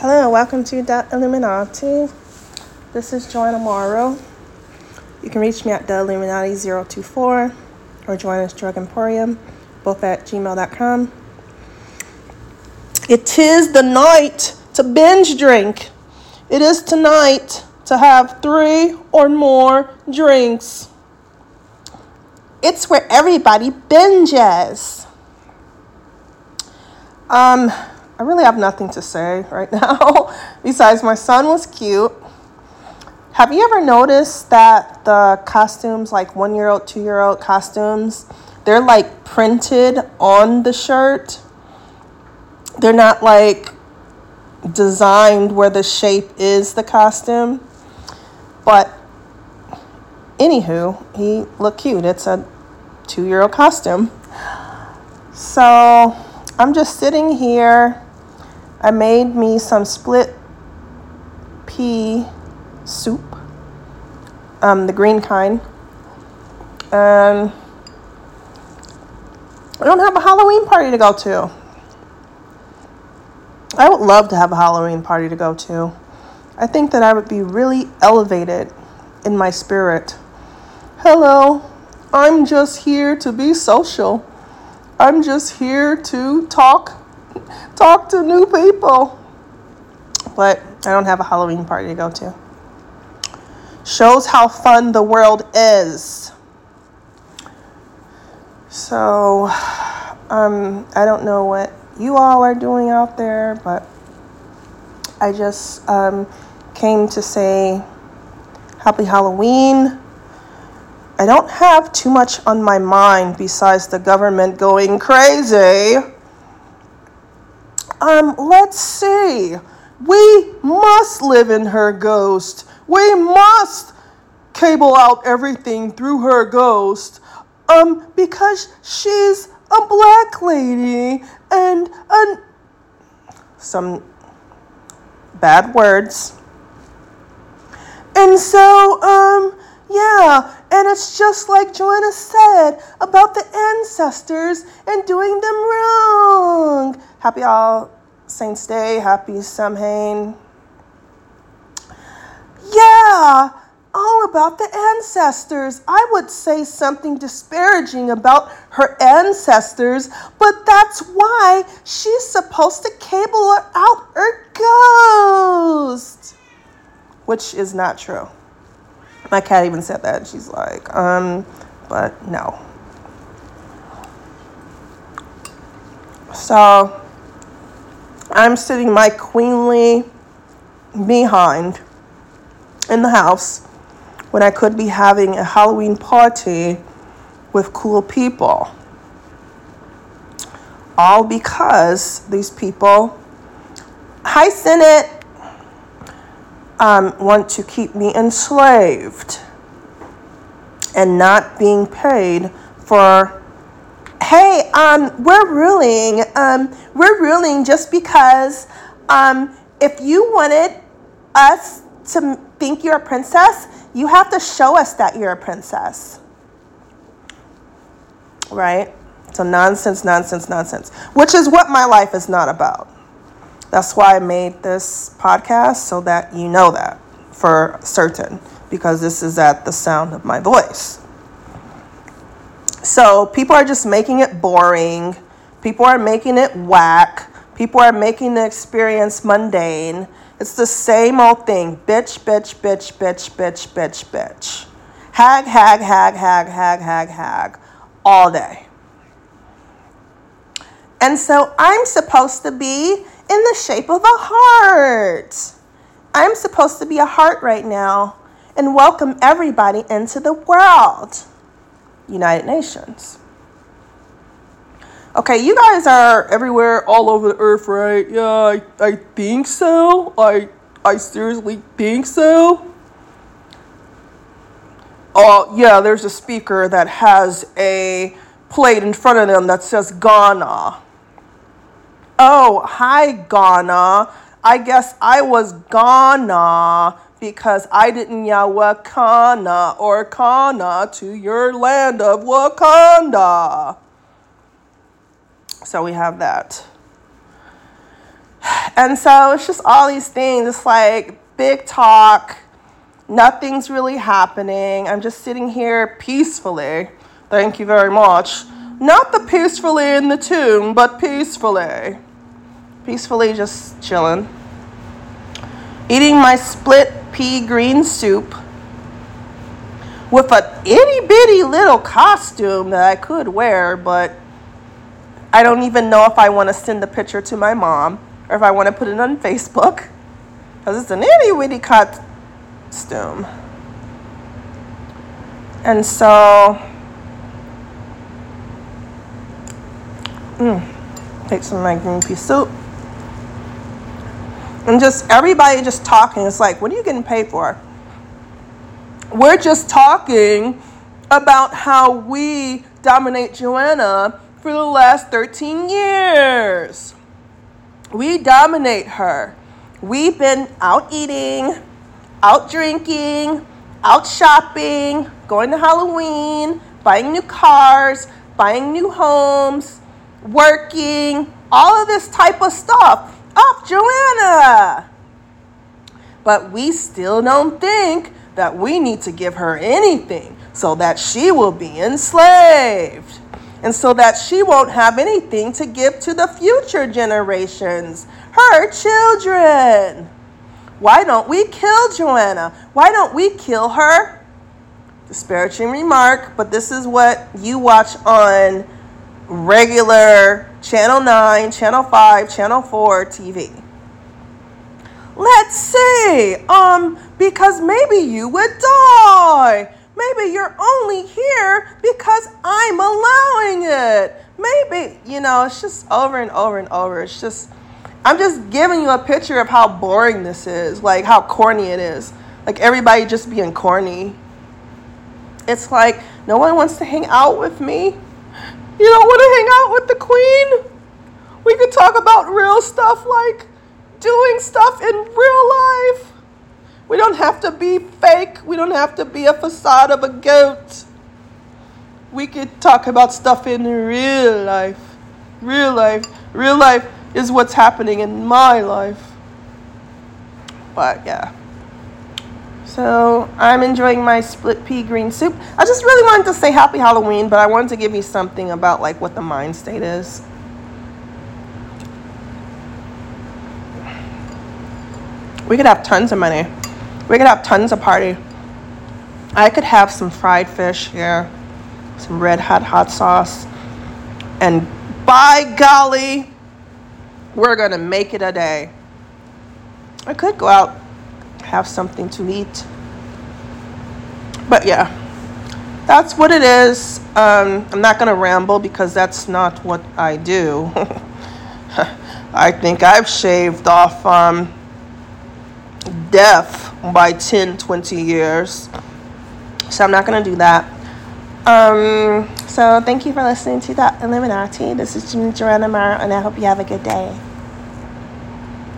Hello, welcome to The Illuminati. This is Joanna Morrow. You can reach me at The Illuminati024 or Joanna's Drug Emporium, both at gmail.com. It is the night to binge drink. It is tonight to have three or more drinks. It's where everybody binges. Um, I really have nothing to say right now, besides my son was cute. Have you ever noticed that the costumes, like one year old, two year old costumes, they're like printed on the shirt? They're not like designed where the shape is the costume. But anywho, he looked cute. It's a two year old costume. So I'm just sitting here I made me some split pea soup, um, the green kind. And I don't have a Halloween party to go to. I would love to have a Halloween party to go to. I think that I would be really elevated in my spirit. Hello, I'm just here to be social. I'm just here to talk talk to new people. But I don't have a Halloween party to go to. Shows how fun the world is. So, um, I don't know what you all are doing out there, but I just um, came to say happy Halloween. I don't have too much on my mind besides the government going crazy. Um, let's see. We must live in her ghost. We must cable out everything through her ghost. Um, because she's a black lady and an some bad words. And so, um, yeah, and it's just like Joanna said about the ancestors and doing them wrong. Happy All Saints Day. Happy Samhain. Yeah, all about the ancestors. I would say something disparaging about her ancestors, but that's why she's supposed to cable out her ghost, which is not true. My cat even said that. She's like, um, but no. So I'm sitting my queenly behind in the house when I could be having a Halloween party with cool people. All because these people, hi Senate, um, want to keep me enslaved and not being paid for hey um, we're ruling um, we're ruling just because um, if you wanted us to think you're a princess you have to show us that you're a princess. Right? So nonsense nonsense nonsense. Which is what my life is not about that's why I made this podcast so that you know that for certain, because this is at the sound of my voice. So people are just making it boring. People are making it whack. People are making the experience mundane. It's the same old thing bitch, bitch, bitch, bitch, bitch, bitch, bitch. Hag, hag, hag, hag, hag, hag, hag, all day. And so I'm supposed to be in the shape of a heart. I'm supposed to be a heart right now and welcome everybody into the world. United Nations. Okay, you guys are everywhere all over the earth, right? Yeah, I, I think so. I I seriously think so. Oh, yeah, there's a speaker that has a plate in front of them that says Ghana. Oh, hi, Ghana. I guess I was Ghana because I didn't yell Wakana or Kana to your land of Wakanda. So we have that. And so it's just all these things. It's like big talk. Nothing's really happening. I'm just sitting here peacefully. Thank you very much. Not the peacefully in the tomb, but peacefully. Peacefully just chilling. Eating my split pea green soup with an itty bitty little costume that I could wear, but I don't even know if I want to send the picture to my mom or if I want to put it on Facebook because it's an itty bitty costume. And so, mm, take some of my green pea soup. And just everybody just talking. It's like, what are you getting paid for? We're just talking about how we dominate Joanna for the last 13 years. We dominate her. We've been out eating, out drinking, out shopping, going to Halloween, buying new cars, buying new homes, working, all of this type of stuff. Up, Joanna! But we still don't think that we need to give her anything so that she will be enslaved and so that she won't have anything to give to the future generations, her children. Why don't we kill Joanna? Why don't we kill her? Disparaging remark, but this is what you watch on regular Channel 9, Channel 5, Channel 4 TV. Let's see. Um, because maybe you would die. Maybe you're only here because I'm allowing it. Maybe, you know, it's just over and over and over. It's just, I'm just giving you a picture of how boring this is, like how corny it is. Like everybody just being corny. It's like, no one wants to hang out with me. You don't want to hang out with the queen? We could talk about real stuff like doing stuff in real life. We don't have to be fake. We don't have to be a facade of a goat. We could talk about stuff in real life. Real life. Real life is what's happening in my life. But yeah. So I'm enjoying my split pea green soup. I just really wanted to say happy Halloween, but I wanted to give you something about like what the mind state is. We could have tons of money. We could have tons of party. I could have some fried fish here, some red hot hot sauce, and by golly, we're gonna make it a day. I could go out, have something to eat. But yeah, that's what it is. Um, I'm not gonna ramble because that's not what I do. I think I've shaved off um, death by 10, 20 years. So I'm not going to do that. Um, so thank you for listening to that Illuminati. This is Jimmy Geronimo, and I hope you have a good day.